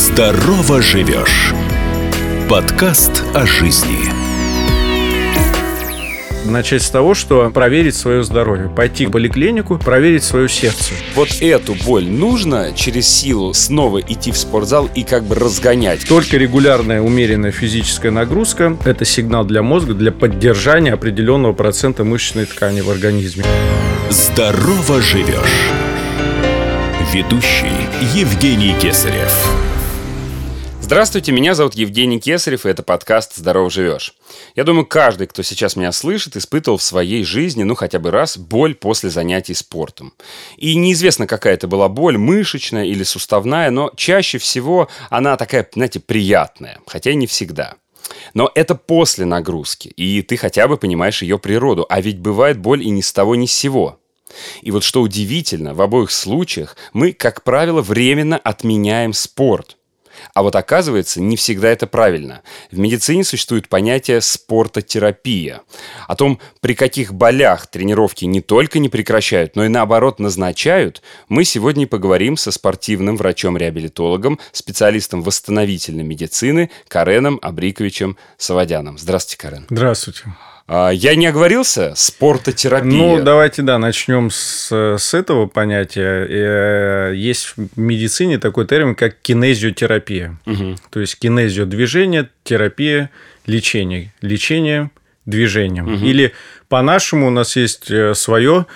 Здорово живешь. Подкаст о жизни. Начать с того, что проверить свое здоровье. Пойти в поликлинику, проверить свое сердце. Вот эту боль нужно через силу снова идти в спортзал и как бы разгонять. Только регулярная умеренная физическая нагрузка – это сигнал для мозга для поддержания определенного процента мышечной ткани в организме. Здорово живешь. Ведущий Евгений Кесарев. Здравствуйте, меня зовут Евгений Кесарев, и это подкаст «Здорово живешь». Я думаю, каждый, кто сейчас меня слышит, испытывал в своей жизни, ну, хотя бы раз, боль после занятий спортом. И неизвестно, какая это была боль, мышечная или суставная, но чаще всего она такая, знаете, приятная, хотя и не всегда. Но это после нагрузки, и ты хотя бы понимаешь ее природу. А ведь бывает боль и ни с того, ни с сего. И вот что удивительно, в обоих случаях мы, как правило, временно отменяем спорт – а вот оказывается, не всегда это правильно. В медицине существует понятие спортотерапия. О том, при каких болях тренировки не только не прекращают, но и наоборот назначают, мы сегодня поговорим со спортивным врачом-реабилитологом, специалистом восстановительной медицины Кареном Абриковичем Савадяном. Здравствуйте, Карен. Здравствуйте. А, я не оговорился? Спортотерапия. Ну, давайте, да, начнем с, с этого понятия. Э, есть в медицине такой термин, как кинезиотерапия. Угу. То есть кинезио – движение, терапия – лечение. Лечение движением. Угу. Или по-нашему у нас есть э, свое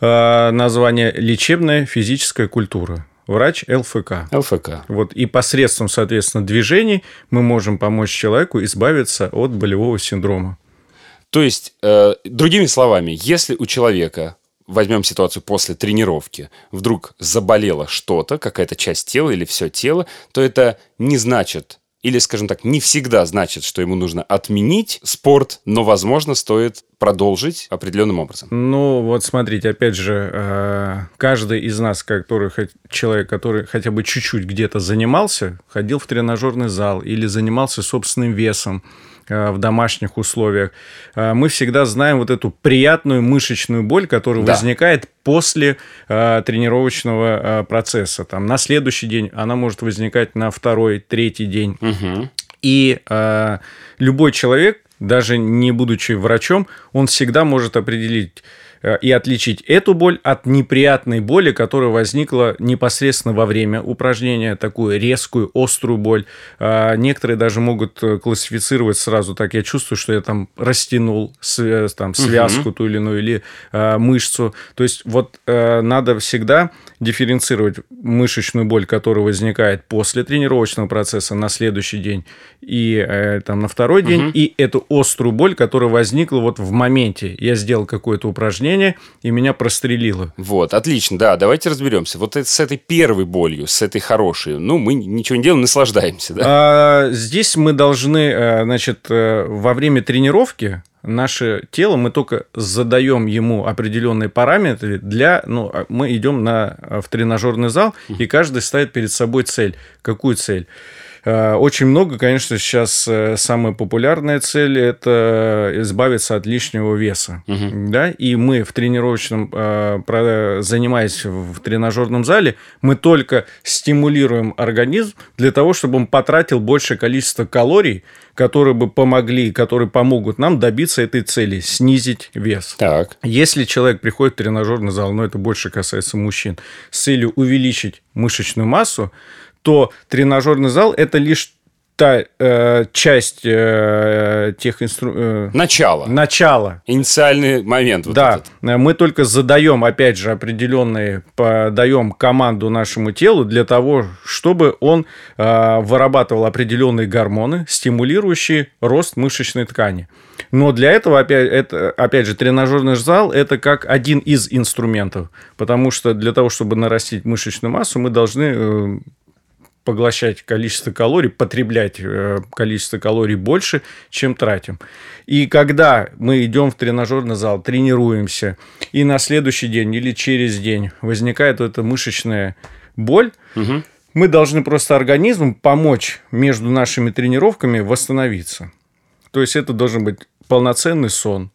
э, название лечебная физическая культура. Врач ЛФК. ЛФК. Вот, и посредством, соответственно, движений мы можем помочь человеку избавиться от болевого синдрома. То есть, э, другими словами, если у человека возьмем ситуацию после тренировки, вдруг заболело что-то, какая-то часть тела или все тело, то это не значит, или, скажем так, не всегда значит, что ему нужно отменить спорт, но, возможно, стоит продолжить определенным образом. Ну, вот смотрите, опять же, э, каждый из нас, который человек, который хотя бы чуть-чуть где-то занимался, ходил в тренажерный зал или занимался собственным весом, в домашних условиях, э, мы всегда знаем вот эту приятную мышечную боль, которая да. возникает после э, тренировочного процесса. Там, на следующий день она может возникать на второй, третий день. Угу. И любой человек, даже не будучи врачом, он всегда может определить Э, и отличить эту боль от неприятной боли, которая возникла непосредственно во время упражнения, такую резкую, острую боль. А, некоторые даже могут э, классифицировать сразу так, я чувствую, что я там растянул э, там, связку угу. ту или иную, или а, мышцу. То есть вот а, надо всегда дифференцировать мышечную боль, которая возникает после тренировочного процесса на следующий день и э, там на второй день, угу. и эту острую боль, которая возникла вот в моменте. Я сделал какое-то упражнение, и меня прострелило. Вот, отлично, да, давайте разберемся. Вот это, с этой первой болью, с этой хорошей, ну, мы ничего не делаем, наслаждаемся, да? А, здесь мы должны, э, значит, э, во время тренировки наше тело, мы только задаем ему определенные параметры для, ну, а мы идем на, в тренажерный зал, и каждый ставит перед собой цель. Какую цель? Э, очень много, конечно, сейчас э, самая популярная цель – это избавиться от лишнего веса. Угу. Да? И мы в тренировочном, э, занимаясь в тренажерном зале, мы только стимулируем организм для того, чтобы он потратил большее количество калорий, которые бы помогли, которые помогут нам добиться этой цели, снизить вес. Так. Если человек приходит в тренажерный зал, но это больше касается мужчин, с целью увеличить мышечную массу, то тренажерный зал это лишь та э, часть э, тех инструментов... Э, начало. Начало. Инициальный момент. Вот да. Этот. Мы только задаем, опять же, определенные, подаем команду нашему телу для того, чтобы он э, вырабатывал определенные гормоны, стимулирующие рост мышечной ткани. Но для этого, опять, это, опять же, тренажерный зал – это как один из инструментов. Потому что для того, чтобы нарастить мышечную массу, мы должны э, поглощать количество калорий, потреблять э, количество калорий больше, чем тратим. И когда мы идем в тренажерный зал, тренируемся, и на следующий день или через день возникает эта мышечная боль, угу. мы должны просто организму помочь между нашими тренировками восстановиться. То есть это должен быть полноценный сон,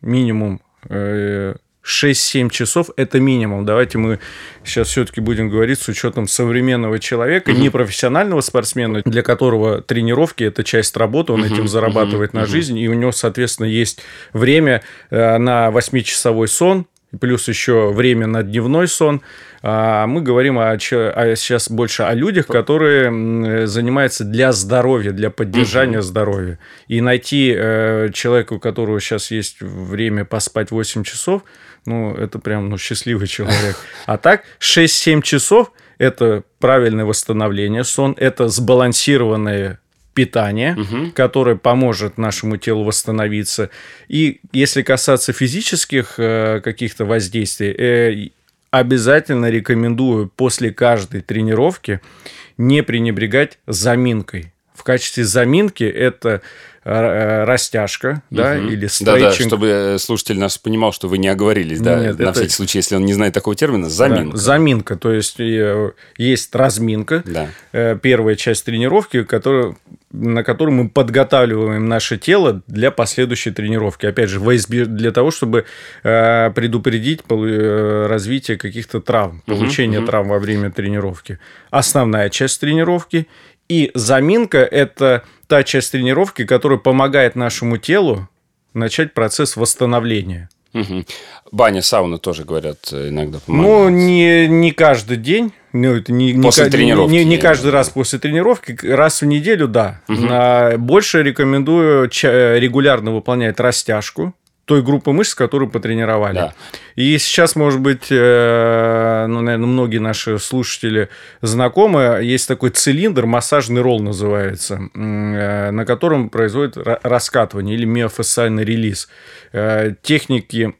минимум э, 6-7 часов – это минимум. Давайте мы сейчас все-таки будем говорить с учетом современного человека, угу. непрофессионального спортсмена, для которого тренировки – это часть работы, он угу. этим зарабатывает угу. на жизнь, и у него, соответственно, есть время э, на 8-часовой сон, плюс еще время на дневной сон. А мы говорим о, о, сейчас больше о людях, которые занимаются для здоровья, для поддержания здоровья. И найти э, человека, у которого сейчас есть время поспать 8 часов, ну, это прям ну, счастливый человек. А так, 6-7 часов – это правильное восстановление, сон – это сбалансированное питание, угу. которое поможет нашему телу восстановиться. И если касаться физических э, каких-то воздействий, э, обязательно рекомендую после каждой тренировки не пренебрегать заминкой. В качестве заминки это Э, растяжка, да, угу. или стрейчинг. Да, да, чтобы э, слушатель наш понимал, что вы не оговорились, да, Нет, на это... всякий случай, если он не знает такого термина, заминка. Да, заминка, то есть э, есть разминка, да. первая часть тренировки, которая, на которую мы подготавливаем наше тело для последующей тренировки. Опять же, для того, чтобы предупредить развитие каких-то травм, получение угу, травм во время тренировки. Основная часть тренировки и заминка – это та часть тренировки, которая помогает нашему телу начать процесс восстановления. Угу. Баня, сауна тоже, говорят, иногда помогают. Ну, не, не каждый день. Ну, это не, после не, тренировки. Не, не каждый раз после тренировки. Раз в неделю, да. Угу. Больше рекомендую регулярно выполнять растяжку той группы мышц, которую потренировали. Да. И сейчас, может быть, э, ну, наверное, многие наши слушатели знакомы, есть такой цилиндр, массажный ролл называется, э, на котором производит раскатывание или миофасциальный релиз. Э, техники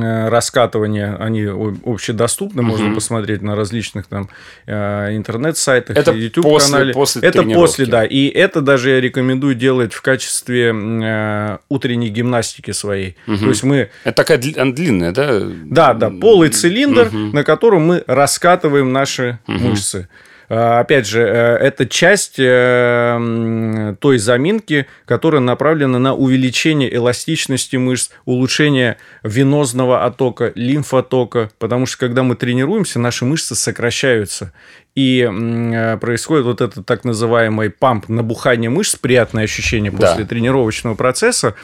раскатывания, они общедоступны, можно угу. посмотреть на различных там э, интернет-сайтах, это YouTube-канале. После, после это после, да. И это даже я рекомендую делать в качестве э, утренней гимнастики своей. Угу. То есть мы... Это такая длинная, да? Да, да, полый цилиндр, угу. на котором мы раскатываем наши угу. мышцы. Э, опять же, э, это часть э, той заминки, которая направлена на увеличение эластичности мышц, улучшение венозного оттока, лимфотока, потому что когда мы тренируемся, наши мышцы сокращаются. И происходит вот этот так называемый памп, набухание мышц, приятное ощущение после да. тренировочного процесса,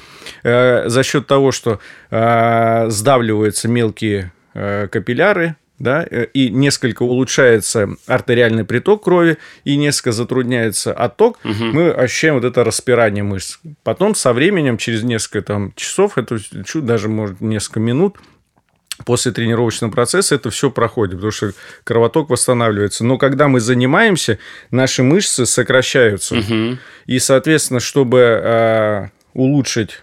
за счет того, что сдавливаются мелкие капилляры, да, э, и несколько улучшается артериальный приток крови, и несколько затрудняется отток, угу. мы ощущаем вот это распирание мышц. Потом со временем, через несколько там, часов, это даже может несколько минут, после тренировочного процесса это все проходит, потому что кровоток восстанавливается. Но когда мы занимаемся, наши мышцы сокращаются. Угу. И, соответственно, чтобы э, улучшить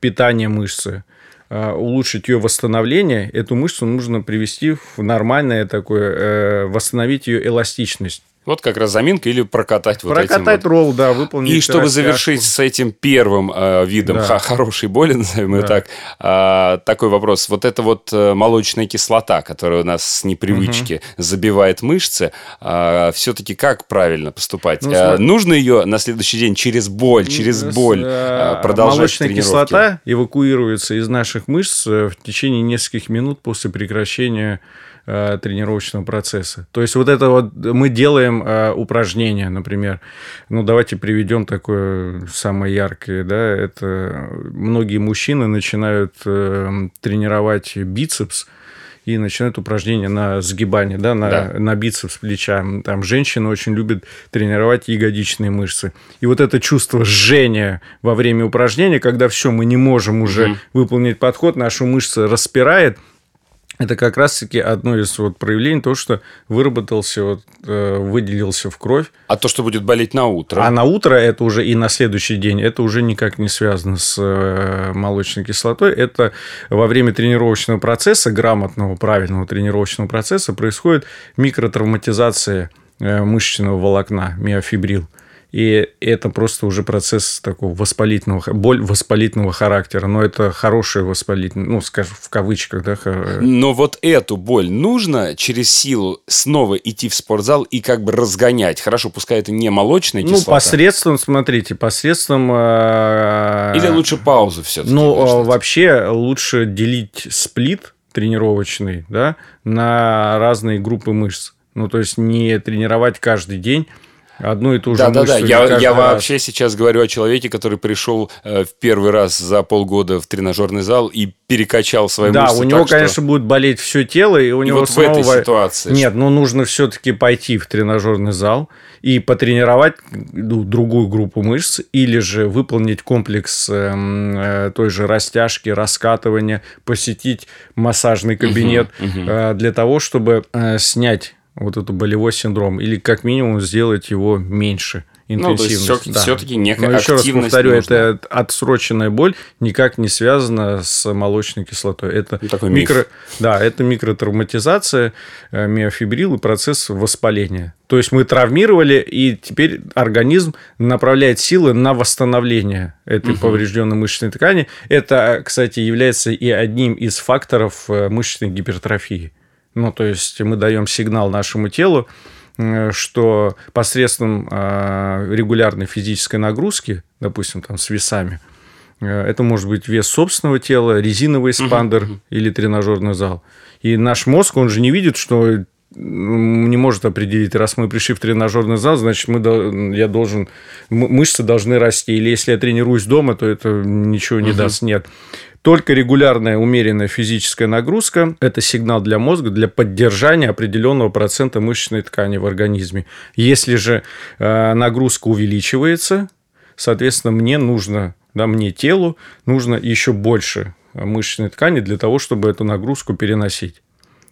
питание мышцы, улучшить ее восстановление, эту мышцу нужно привести в нормальное такое, э, восстановить ее эластичность. Вот как раз заминка или прокатать, вот Прокатать вот. ролл, да, выполнить. И чтобы растяжку. завершить с этим первым э, видом да. хорошей боли, назовем да. ее так, э, такой вопрос. Вот эта вот э, молочная кислота, которая у нас с непривычки угу. забивает мышцы, э, все-таки как правильно поступать? Ну, э, нужно ее на следующий день через боль, через боль э, продолжать Молочная кислота эвакуируется из наших мышц э, в течение нескольких минут после прекращения э, тренировочного процесса. То есть вот это вот мы делаем э, упражнения, например. Ну, давайте приведем такое самое яркое, да, это многие мужчины начинают э, тренировать бицепс, и начинают упражнения на сгибание, да, на, да. на бицепс плеча. Там женщины очень любят тренировать ягодичные мышцы. И вот это чувство жжения во время упражнения, когда все, мы не можем уже угу. выполнить подход, нашу мышцу распирает, это как раз-таки одно из вот проявлений того, что выработался, вот, э, выделился в кровь. А то, что будет болеть на утро? А на утро это уже и на следующий день, это уже никак не связано с э, молочной кислотой. Это во время тренировочного процесса, грамотного, правильного тренировочного процесса происходит микротравматизация э, мышечного волокна, миофибрил. И это просто уже процесс такого воспалительного, боль воспалительного характера, но это хорошая воспалительная, ну, скажем, в кавычках, да. Но вот эту боль нужно через силу снова идти в спортзал и как бы разгонять. Хорошо, пускай это не молочная ну, кислота. Ну, посредством, смотрите, посредством... Э, Или лучше паузу все-таки? Ну, вообще лучше делить сплит тренировочный, да, на разные группы мышц. Ну, то есть не тренировать каждый день одну и ту же да, мышцу. Да, да, я, я вообще сейчас говорю о человеке, который пришел э, в первый раз за полгода в тренажерный зал и перекачал свои да, мышцы. Да, у него, так, конечно, что... будет болеть все тело, и у и него вот самого... в этой ситуации. Нет, ну нужно все-таки пойти в тренажерный зал и потренировать другую группу мышц, или же выполнить комплекс э, э, той же растяжки, раскатывания, посетить массажный кабинет угу, угу. Для того, чтобы снять вот этот болевой синдром, или как минимум сделать его меньше интенсивность. Ну, то есть, да. все-таки некая Но еще раз повторю, нужна. это отсроченная боль никак не связана с молочной кислотой. Это ну, Такой микро, миф. да, это микротравматизация, э, миофибрил и процесс воспаления. То есть мы травмировали, и теперь организм направляет силы на восстановление этой угу. поврежденной мышечной ткани. Это, кстати, является и одним из факторов э, мышечной гипертрофии. Ну, то есть мы даем сигнал нашему телу, э, что посредством э, регулярной физической нагрузки, допустим, там с весами, э, это может быть вес собственного тела, резиновый эспандер uh-huh. или тренажерный зал. И наш мозг, он же не видит, что не может определить, раз мы пришли в тренажерный зал, значит, мы, я должен, мышцы должны расти. Или если я тренируюсь дома, то это ничего не uh-huh. даст. Нет. Только регулярная умеренная физическая нагрузка – это сигнал для мозга для поддержания определенного процента мышечной ткани в организме. Если же э, нагрузка увеличивается, соответственно, мне нужно, да, мне телу нужно еще больше мышечной ткани для того, чтобы эту нагрузку переносить.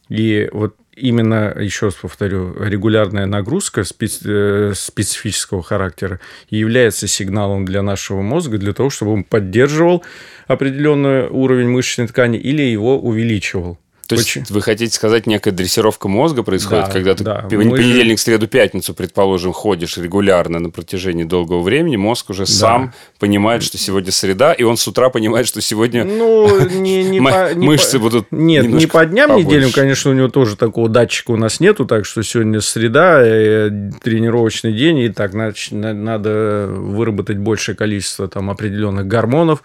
И вот именно, еще раз повторю, регулярная нагрузка э, специфического характера является сигналом для нашего мозга для того, чтобы он поддерживал определенный уровень мышечной ткани или его увеличивал. То есть Очень... вы хотите сказать, некая дрессировка мозга происходит, да, когда ты да. понедельник, же... среду, пятницу, предположим, ходишь регулярно на протяжении долгого времени, мозг уже да. сам понимает, что сегодня среда, и он с утра понимает, что сегодня ну, не, не по, не мышцы по... будут Нет, не по дням побольше. неделям, конечно, у него тоже такого датчика у нас нету, так что сегодня среда, э, тренировочный день, и так надо выработать большее количество там определенных гормонов,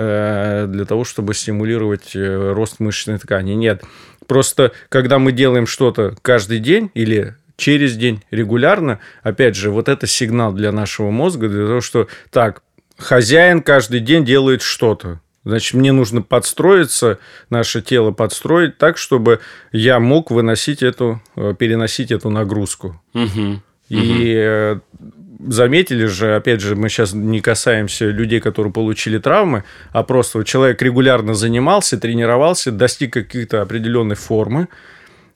Э, для того, чтобы стимулировать э, рост мышечной ткани. Нет. Просто когда мы делаем что-то каждый день или через день регулярно, опять же, вот это сигнал для нашего мозга, для того, что так, хозяин каждый день делает что-то. Значит, мне нужно подстроиться, наше тело подстроить так, чтобы я мог выносить эту, э, переносить эту нагрузку. Угу. И угу заметили же, опять же, мы сейчас не касаемся людей, которые получили травмы, а просто человек регулярно занимался, тренировался, достиг каких-то определенной формы,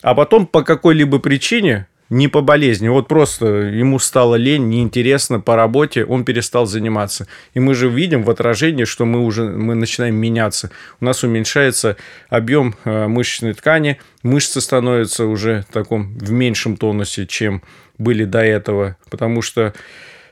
а потом по какой-либо причине, не по болезни, вот просто ему стало лень, неинтересно по работе, он перестал заниматься. И мы же видим в отражении, что мы уже мы начинаем меняться. У нас уменьшается объем э, мышечной ткани, мышцы становятся уже в таком в меньшем тонусе, чем были до этого, потому что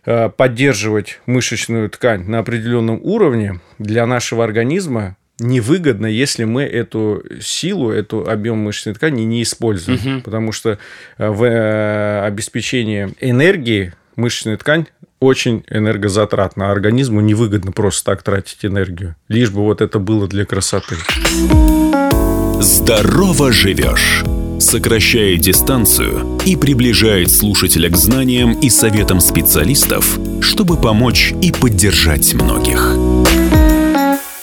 э, поддерживать мышечную ткань на определенном уровне для нашего организма невыгодно, если мы эту силу, эту объем мышечной ткани не используем, угу. потому что э, в э, обеспечении энергии мышечная ткань очень энергозатратна, а организму невыгодно просто так тратить энергию, лишь бы вот это было для красоты. Здорово живешь сокращает дистанцию и приближает слушателя к знаниям и советам специалистов, чтобы помочь и поддержать многих.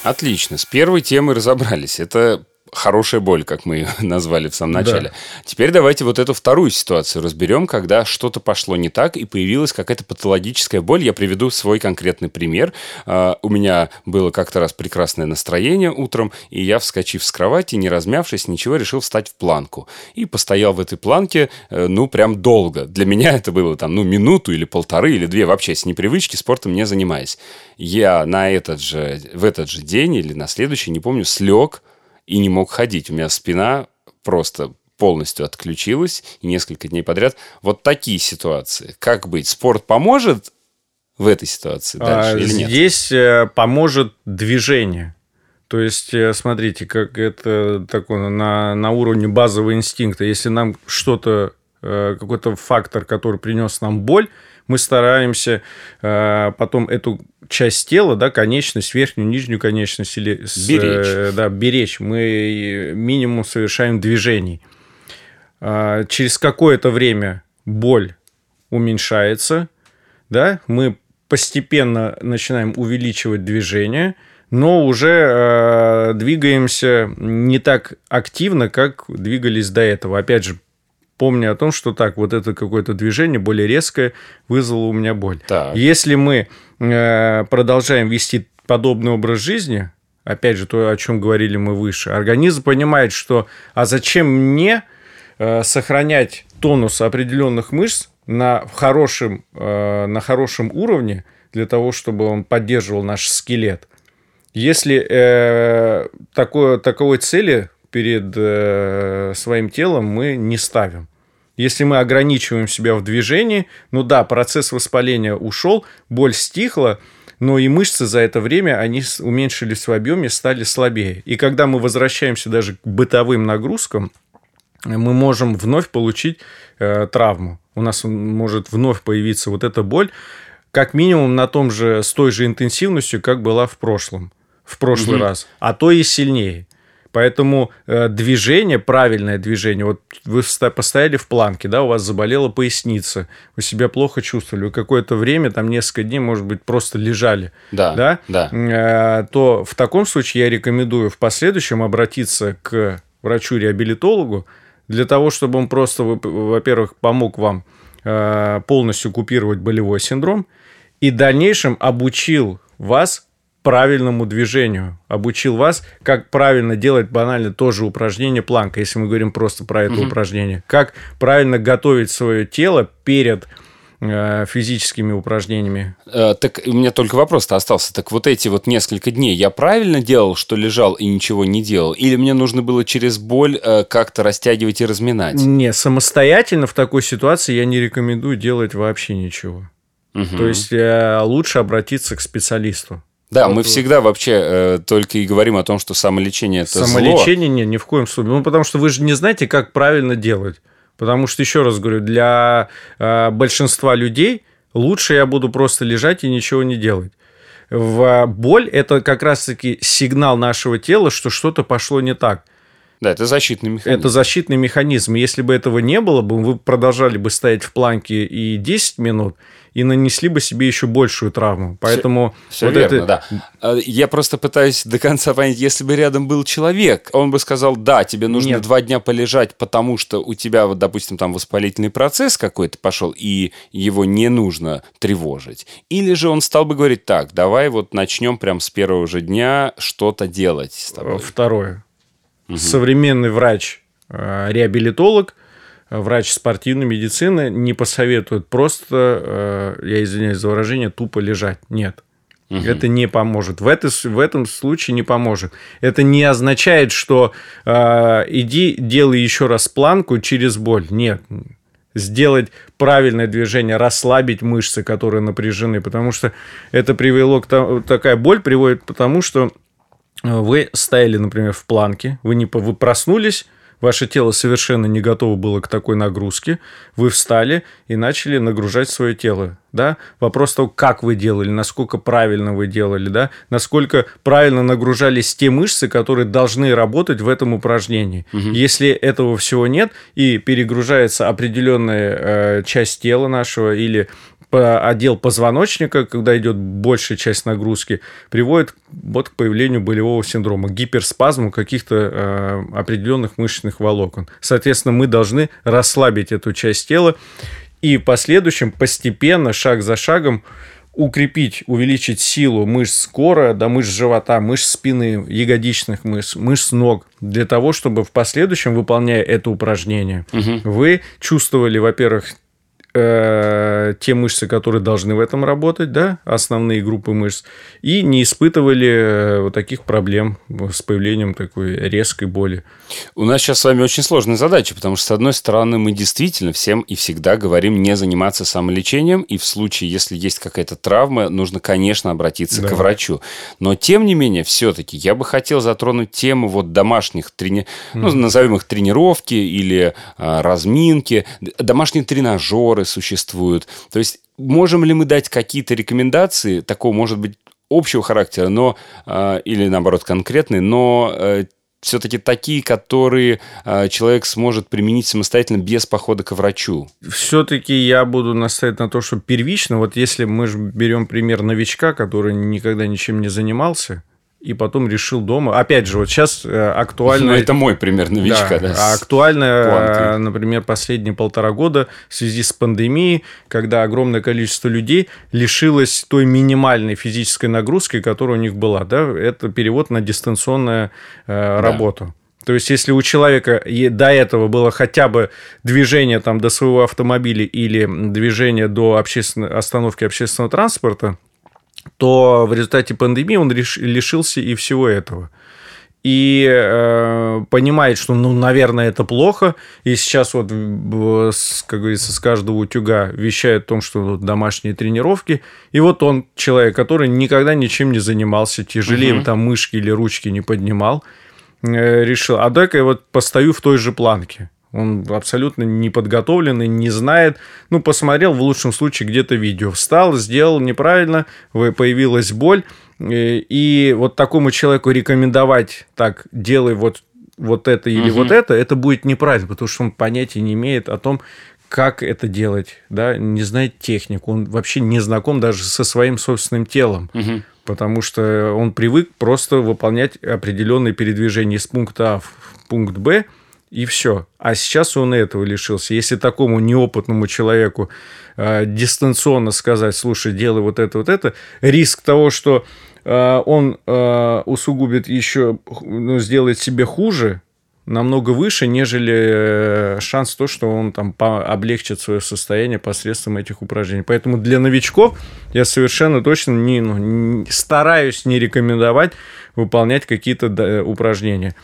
Отлично, с первой темой разобрались. Это хорошая боль, как мы ее назвали в самом начале. Да. Теперь давайте вот эту вторую ситуацию разберем, когда что-то пошло не так и появилась какая-то патологическая боль. Я приведу свой конкретный пример. Uh, у меня было как-то раз прекрасное настроение утром, и я, вскочив с кровати, не размявшись, ничего, решил встать в планку. И постоял в этой планке, uh, ну, прям долго. Для меня это было там, ну, минуту или полторы, или две, вообще с непривычки спортом не занимаясь. Я на этот же, в этот же день или на следующий, не помню, слег, и не мог ходить. У меня спина просто полностью отключилась и несколько дней подряд. Вот такие ситуации. Как быть? Спорт поможет в этой ситуации дальше а, или нет? Здесь э, поможет движение. То есть, э, смотрите, как это такое на, на уровне базового инстинкта. Если нам что-то, э, какой-то фактор, который принес нам боль, мы стараемся потом эту часть тела, да, конечность, верхнюю, нижнюю конечность или с, беречь. да, беречь. Мы минимум совершаем движений. А, через какое-то время боль уменьшается, да, мы постепенно начинаем увеличивать движение, но уже э, двигаемся не так активно, как двигались до этого. Опять же, помня о том, что так, вот это какое-то движение более резкое вызвало у меня боль. Так. Если мы э, продолжаем вести подобный образ жизни, опять же, то, о чем говорили мы выше, организм понимает, что а зачем мне э, сохранять тонус определенных мышц, на хорошем, э, на хорошем уровне для того, чтобы он поддерживал наш скелет. Если э, такое, таковой цели перед э, своим телом мы не ставим. Если мы ограничиваем себя в движении, ну да, процесс воспаления ушел, боль стихла, но и мышцы за это время, они уменьшились в объеме, стали слабее. И когда мы возвращаемся даже к бытовым нагрузкам, мы можем вновь получить э, травму. У нас может вновь появиться вот эта боль, как минимум на том же, с той же интенсивностью, как была в прошлом, в прошлый угу. раз, а то и сильнее. Поэтому э, движение, правильное движение, вот вы постояли в планке, да, у вас заболела поясница, вы себя плохо чувствовали, вы какое-то время, там несколько дней, может быть, просто лежали, да, да, да. Э, то в таком случае я рекомендую в последующем обратиться к врачу-реабилитологу, для того, чтобы он просто, во-первых, помог вам э, полностью купировать болевой синдром и в дальнейшем обучил вас правильному движению, обучил вас, как правильно делать банально тоже упражнение планка, если мы говорим просто про это угу. упражнение, как правильно готовить свое тело перед Э, физическими упражнениями. Э, так у меня только вопрос-то остался. Так вот эти вот несколько дней я правильно делал, что лежал и ничего не делал? Или мне нужно было через боль э, как-то растягивать и разминать? Не, самостоятельно в такой ситуации я не рекомендую делать вообще ничего. Угу. То есть лучше обратиться к специалисту. Да, вот, мы всегда вообще э, только и говорим о том, что самолечение это самолечение зло. не, ни в коем случае. Ну, потому что вы же не знаете, как правильно делать. Потому что, еще раз говорю, для э, большинства людей лучше я буду просто лежать и ничего не делать. В боль это как раз-таки сигнал нашего тела, что что-то пошло не так. Да, это защитный механизм. Это защитный механизм. Если бы этого не было бы, вы продолжали бы стоять в планке и 10 минут, и нанесли бы себе еще большую травму. Поэтому все, вот верно, это... да. А, я просто пытаюсь до конца понять, если бы рядом был человек, он бы сказал, да, тебе нужно Нет. два дня полежать, потому что у тебя, вот, допустим, там воспалительный процесс какой-то пошел, и его не нужно тревожить. Или же он стал бы говорить, так, давай вот начнем прям с первого же дня что-то делать с тобой. Второе. Угу. Современный врач, э, реабилитолог – врач спортивной медицины не посоветует просто, э, я извиняюсь за выражение, тупо лежать. Нет. Угу. Это не поможет. В, это, в этом случае не поможет. Это не означает, что э, иди делай еще раз планку через боль. Нет. Сделать правильное движение, расслабить мышцы, которые напряжены, потому что это привело к тому, такая боль приводит к тому, что вы стояли, например, в планке, вы не вы проснулись, Ваше тело совершенно не готово было к такой нагрузке. Вы встали и начали нагружать свое тело. Да? Вопрос того, как вы делали, насколько правильно вы делали, да? насколько правильно нагружались те мышцы, которые должны работать в этом упражнении. Угу. Если этого всего нет и перегружается определенная э, часть тела нашего или отдел позвоночника, когда идет большая часть нагрузки, приводит вот к появлению болевого синдрома, гиперспазму каких-то э, определенных мышечных волокон. Соответственно, мы должны расслабить эту часть тела и в последующем постепенно, шаг за шагом, укрепить, увеличить силу мышц кора, до мышц живота, мышц спины, ягодичных мышц, мышц ног, для того, чтобы в последующем, выполняя это упражнение, угу. вы чувствовали, во-первых, э, те мышцы, которые должны в этом работать, да, основные группы мышц, и не испытывали э, вот таких проблем с появлением такой резкой боли. У нас сейчас с вами очень сложная задача, потому что, с одной стороны, мы действительно всем и всегда говорим не заниматься самолечением, и в случае, если есть какая-то травма, нужно, конечно, обратиться да. к врачу. Но, тем не менее, все-таки я бы хотел затронуть тему вот домашних трени... mm. ну, назовем их тренировки или а, разминки, домашние тренажеры существуют. То есть, можем ли мы дать какие-то рекомендации, такого, может быть, общего характера, но э, или наоборот конкретные, но э, все-таки такие, которые э, человек сможет применить самостоятельно без похода к врачу? Все-таки я буду настоять на то, что первично, вот если мы же берем пример новичка, который никогда ничем не занимался, и потом решил дома. Опять же, вот сейчас э, актуально... Ну, это мой пример новичка, да. да актуально, э, например, последние полтора года в связи с пандемией, когда огромное количество людей лишилось той минимальной физической нагрузки, которая у них была. Да? Это перевод на дистанционную э, работу. Да. То есть, если у человека до этого было хотя бы движение там, до своего автомобиля или движение до общественной, остановки общественного транспорта, то в результате пандемии он лишился и всего этого. И э, понимает, что, ну, наверное, это плохо. И сейчас вот, как говорится, с каждого утюга вещает о том, что вот домашние тренировки. И вот он человек, который никогда ничем не занимался, тяжелее угу. там мышки или ручки не поднимал, э, решил, а дай-ка я вот постою в той же планке. Он абсолютно неподготовленный, не знает. Ну, посмотрел в лучшем случае где-то видео. Встал, сделал неправильно, появилась боль. Э, и вот такому человеку рекомендовать так, делай вот, вот это или угу. вот это, это будет неправильно, потому что он понятия не имеет о том, как это делать, да, не знает технику, он вообще не знаком даже со своим собственным телом, угу. потому что он привык просто выполнять определенные передвижения из пункта А в пункт Б, и все. А сейчас он этого лишился. Если такому неопытному человеку э, дистанционно сказать, слушай, делай вот это, вот это, риск того, что э, он э, усугубит еще, ну, сделает себе хуже, намного выше, нежели э, шанс то, что он там облегчит свое состояние посредством этих упражнений. Поэтому для новичков я совершенно точно не, ну, не стараюсь не рекомендовать выполнять какие-то упражнения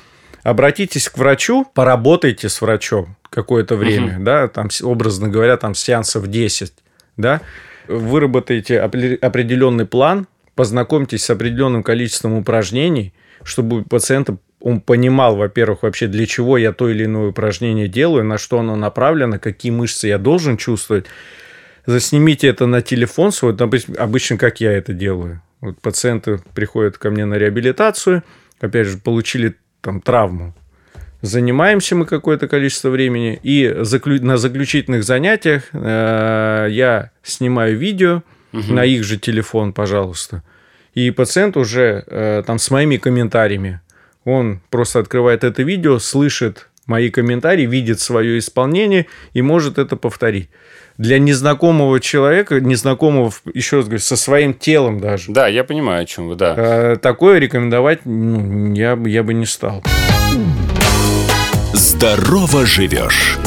обратитесь к врачу, поработайте с врачом какое-то время, угу. да, там, образно говоря, там сеансов 10, да, выработайте определенный план, познакомьтесь с определенным количеством упражнений, чтобы у пациента он понимал, во-первых, вообще для чего я то или иное упражнение делаю, на что оно направлено, какие мышцы я должен чувствовать. Заснимите это на телефон свой, обычно как я это делаю. Вот пациенты приходят ко мне на реабилитацию, опять же, получили там, травму. Занимаемся мы какое-то количество времени, и заклю... на заключительных занятиях э, я снимаю видео угу. на их же телефон, пожалуйста. И пациент уже э, там с моими комментариями, он просто открывает это видео, слышит мои комментарии, видит свое исполнение и может это повторить. Для незнакомого человека, незнакомого, еще раз говорю, со своим телом даже. Да, я понимаю, о чем вы, да. Э, такое рекомендовать ну, я, я бы не стал. Здорово живешь.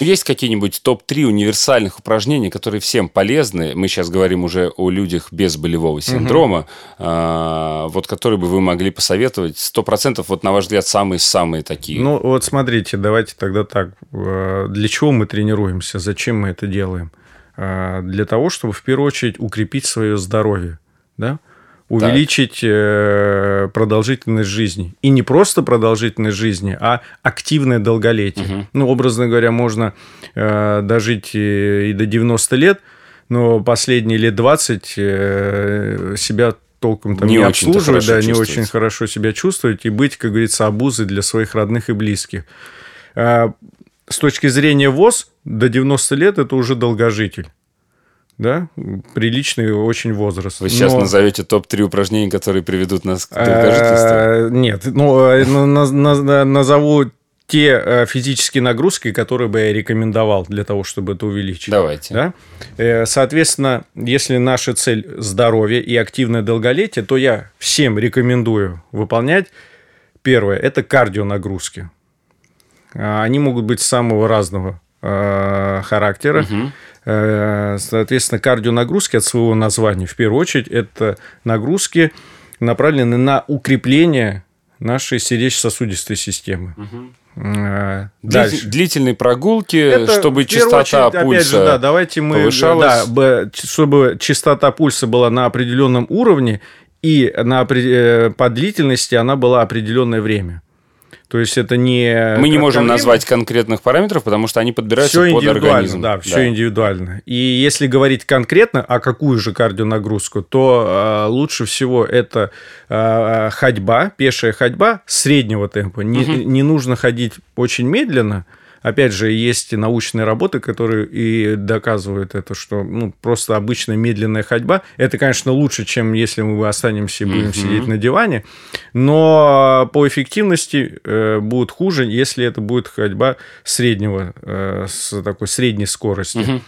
Есть какие-нибудь топ-3 универсальных упражнений, которые всем полезны? Мы сейчас говорим уже о людях без болевого синдрома. Угу. А, вот которые бы вы могли посоветовать? Сто процентов, вот на ваш взгляд, самые-самые такие. Ну, вот смотрите, давайте тогда так. Э, для чего мы тренируемся? Зачем мы это делаем? А, для того, чтобы в первую очередь укрепить свое здоровье. Да? Увеличить так. Э, продолжительность жизни. И не просто продолжительность жизни, а активное долголетие. Угу. Ну, образно говоря, можно э, дожить и до 90 лет, но последние лет 20 э, себя толком там не, не обслуживать, да, не очень хорошо себя чувствовать и быть, как говорится, обузой для своих родных и близких. С точки зрения ВОЗ, до 90 лет это уже долгожитель да, приличный очень возраст. Вы сейчас Но... назовете топ-3 упражнений, которые приведут нас к долгожительству? Э, нет, ну, э, назову те э, физические нагрузки, которые бы я рекомендовал для того, чтобы это увеличить. Давайте. Да? Соответственно, если наша цель здоровье и активное долголетие, то я всем рекомендую выполнять. Первое – это кардионагрузки. Они могут быть самого разного характера. Мгм. Э, Соответственно, кардионагрузки от своего названия, в первую очередь, это нагрузки, направлены на укрепление нашей сердечно-сосудистой системы. Э, Дальше. Длительные прогулки, Это, чтобы частота очередь, пульса Опять же, да, давайте мы, повышалась. да, чтобы частота пульса была на определенном уровне, и на, э, по длительности она была определенное время. То есть это не... Мы не можем назвать конкретных параметров, потому что они подбираются Все под индивидуально, организм. да, все индивидуально. И если говорить конкретно, а какую же кардионагрузку, то э, лучше всего это э, ходьба, пешая ходьба среднего темпа. Не, не нужно ходить очень медленно. Опять же, есть и научные работы, которые и доказывают это, что ну, просто обычная медленная ходьба. Это, конечно, лучше, чем если мы останемся и будем сидеть на диване. Но по эффективности э, будет хуже, если это будет ходьба среднего, э, с такой средней скоростью. А,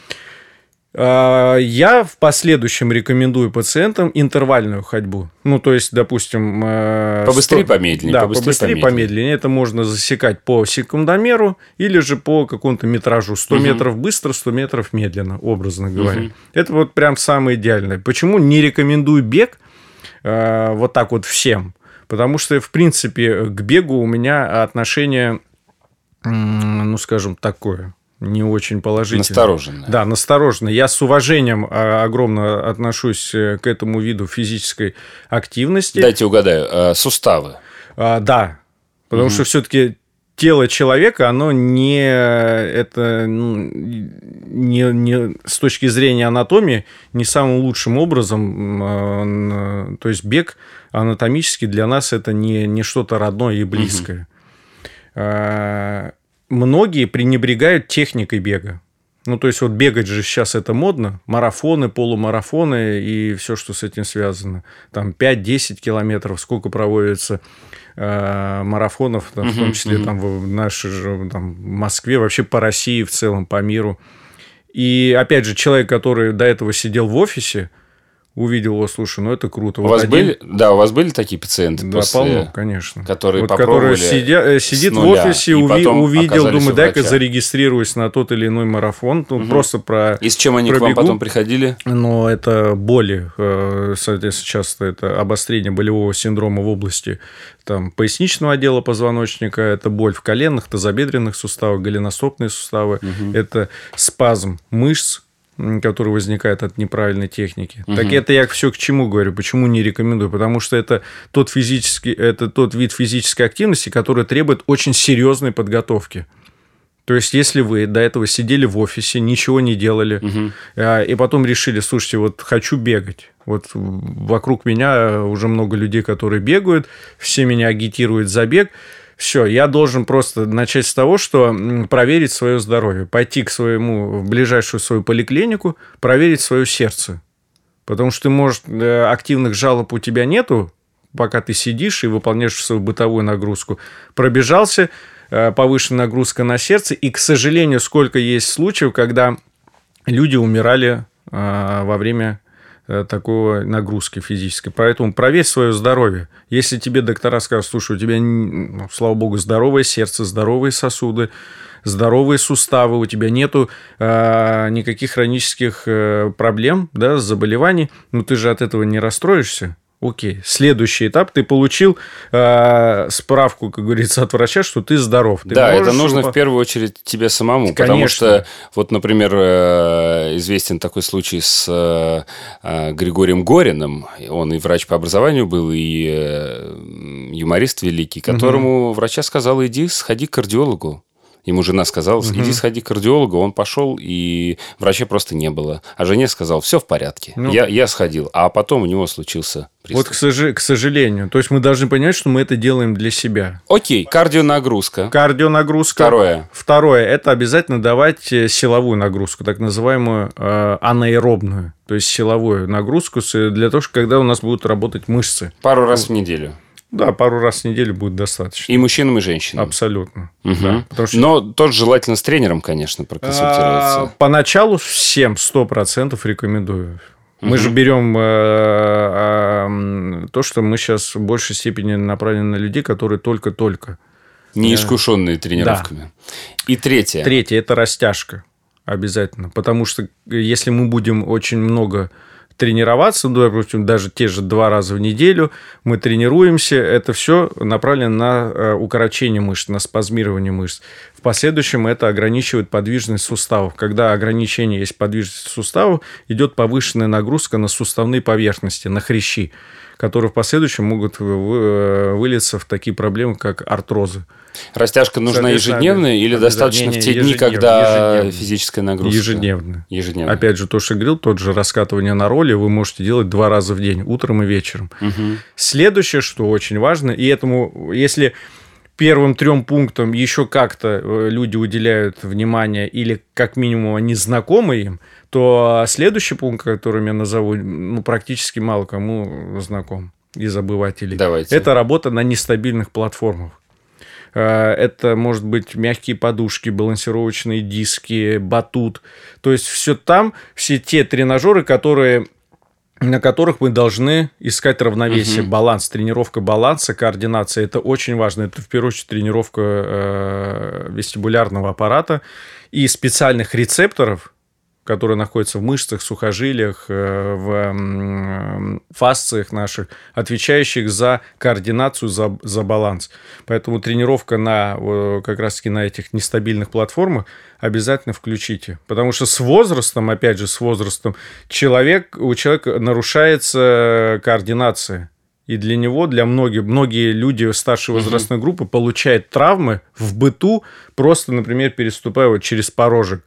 Я в последующем рекомендую пациентам интервальную ходьбу. Ну, то есть, допустим... э, Побыстрее, сто- помедленнее, Да, побыстрее, побыстрее, помедленнее. помедленнее. Это можно засекать по секундомеру или же по какому-то метражу. 100 метров быстро, 100 метров медленно, образно говоря. Это вот прям самое идеальное. Почему не рекомендую бег э, вот так вот всем? Потому что, в принципе, к бегу у меня отношение, ну, скажем, такое, не очень положительное. Настороженное. Да, настороженно. Я с уважением а, огромно отношусь э, к этому виду физической активности. Дайте угадаю. э, Суставы. А, да, потому что все-таки тело человека, оно не это не, не с точки зрения анатомии не самым лучшим образом, э, то есть бег анатомически для нас это не, не что-то родное и близкое. А, Многие пренебрегают техникой бега. Ну, то есть, вот бегать же сейчас это модно. Марафоны, полумарафоны и все, что с этим связано. Там 5-10 километров, сколько проводится э, марафонов, там, в том числе там, в нашей же там, в Москве, вообще по России в целом, по миру. И, опять же, человек, который до этого сидел в офисе, увидел его, слушай, ну это круто. У Вот вас один- были, да, у вас были такие пациенты Да, после- полно, конечно. которые вот, попробовали который сидя- э, сидит в офисе, уви- увидел, думаю, дай-ка зарегистрируюсь на тот или иной марафон. Ну, просто про... И с чем они к вам пробегу. потом приходили? Но это боли, э, соответственно, часто это обострение болевого синдрома в области там, поясничного отдела позвоночника, это боль в коленных, тазобедренных суставах, голеностопные суставы, это спазм мышц, который возникает от неправильной техники. Так это я все к чему говорю, почему не рекомендую, потому что это тот физический, это тот вид физической активности, который требует очень серьезной подготовки. То есть, если вы до этого сидели в офисе, ничего не делали, а, и потом решили, слушайте, вот хочу бегать. Вот вокруг меня уже много людей, которые бегают, все меня агитируют за бег. Все, я должен просто начать с того, что проверить свое здоровье, пойти к своему, в ближайшую свою поликлинику, проверить свое сердце. Потому что, может, э, активных жалоб у тебя нету, пока ты сидишь и выполняешь свою бытовую нагрузку. Пробежался, э, повышенная нагрузка на сердце. И, к сожалению, сколько есть случаев, когда люди умирали э, во время такого нагрузки физической. Поэтому проверь свое здоровье. Если тебе доктора скажут, слушай, у тебя, ну, слава богу, здоровое сердце, здоровые сосуды, здоровые суставы, у тебя нету э, никаких хронических э, проблем, да, заболеваний, ну ты же от этого не расстроишься. Окей. Следующий этап. Ты получил э, справку, как говорится, от врача, что ты здоров. Ты да, это нужно выпо- в первую очередь тебе самому. Потому Конечно. что, вот, например, э, известен такой случай с э, э, Григорием Гориным. Он и врач по образованию был, и э, юморист великий, которому врача сказала, иди сходи к кардиологу. Ему жена сказала, иди сходи к кардиологу. Он пошел, и врача просто не было. А жене сказал, все в порядке. Ну. я, я сходил. А потом у него случился приступ. Вот, к, сожи- к сожалению. То есть мы должны понять, что мы это делаем для себя. Окей, кардионагрузка. Кардионагрузка. Второе. Второе – это обязательно давать э, силовую нагрузку, так называемую э, анаэробную, то есть силовую нагрузку для того, чтобы когда у нас будут работать мышцы. Пару раз в неделю. Да, пару раз в неделю будет достаточно. И мужчинам, и женщинам. Абсолютно. Мгм. Да, потому что Но тоже желательно с тренером, конечно, А, проконсультироваться. Поначалу всем 100% рекомендую. Мы же берем э, э, то, что мы сейчас в большей степени направлены на людей, которые только-только Неискушенные тренировками. Да. И третье. Третье – это растяжка обязательно. Потому что если мы будем очень много тренироваться, ну, допустим, даже те же два раза в неделю мы тренируемся, это все направлено на э, укорочение мышц, на спазмирование мышц. В последующем это ограничивает подвижность суставов. Когда ограничение есть подвижность суставов, идет повышенная нагрузка на суставные поверхности, на хрящи, которые в последующем могут э, вылиться в такие проблемы, как артрозы. Растяжка нужна ежедневная или достаточно не, не, в те дни, когда ежедневно. физическая нагрузка? Ежедневно. Ежедневно. Опять же, то, что говорил, тот же раскатывание на роли вы можете делать два раза в день, утром и вечером. Угу. Следующее, что очень важно, и этому, если первым трем пунктам еще как-то э, люди уделяют внимание или как минимум они знакомы им, то следующий пункт, который я назову, ну, практически мало кому знаком из обывателей. Давайте. Это работа на нестабильных платформах. Э, это может быть мягкие подушки, балансировочные диски, батут. То есть все там, все те тренажеры, которые на которых мы должны искать равновесие, угу. баланс, тренировка баланса, координация. Это очень важно. Это в первую очередь тренировка э, вестибулярного аппарата и специальных рецепторов, которые находятся в мышцах, сухожилиях, э, в фасциях наших, отвечающих за координацию, за, за баланс. Поэтому тренировка на как раз-таки на этих нестабильных платформах обязательно включите. Потому что с возрастом, опять же, с возрастом, человек, у человека нарушается координация. И для него, для многих, многие люди старшей возрастной группы получают травмы в быту, просто, например, переступая вот через порожек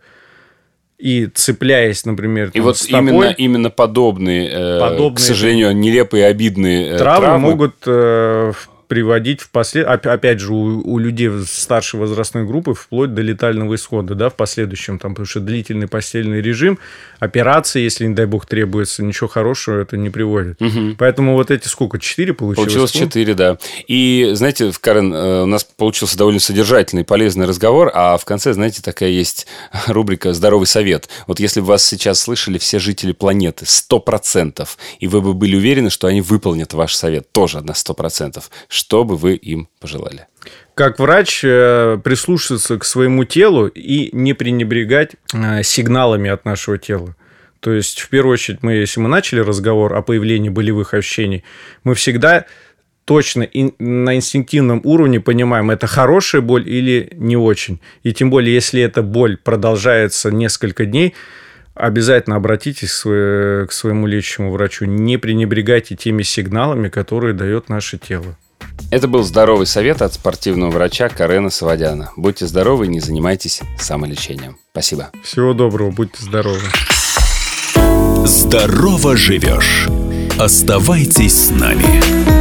и цепляясь, например, и вот стопой, именно именно подобные, э, подобные, к сожалению, нелепые, обидные э, травмы, травмы. могут э, приводить в послед... опять же, у, у людей старшей возрастной группы вплоть до летального исхода, да, в последующем, там, потому что длительный постельный режим, операции, если, не дай бог, требуется, ничего хорошего это не приводит. Угу. Поэтому вот эти сколько, четыре получилось? Получилось четыре, да. И, знаете, Карен, э, у нас получился довольно содержательный, полезный разговор, а в конце, знаете, такая есть рубрика «Здоровый совет». Вот если бы вас сейчас слышали все жители планеты, сто процентов, и вы бы были уверены, что они выполнят ваш совет, тоже на сто процентов, что бы вы им пожелали? Как врач э, прислушаться к своему телу и не пренебрегать э, сигналами от нашего тела. То есть, в первую очередь, мы, если мы начали разговор о появлении болевых ощущений, мы всегда точно на инстинктивном уровне понимаем, это хорошая боль или не очень. И тем более, если эта боль продолжается несколько дней, обязательно обратитесь к своему лечащему врачу. Не пренебрегайте теми сигналами, которые дает наше тело. Это был здоровый совет от спортивного врача Карена Савадяна. Будьте здоровы и не занимайтесь самолечением. Спасибо. Всего доброго, будьте здоровы. Здорово живешь. Оставайтесь с нами.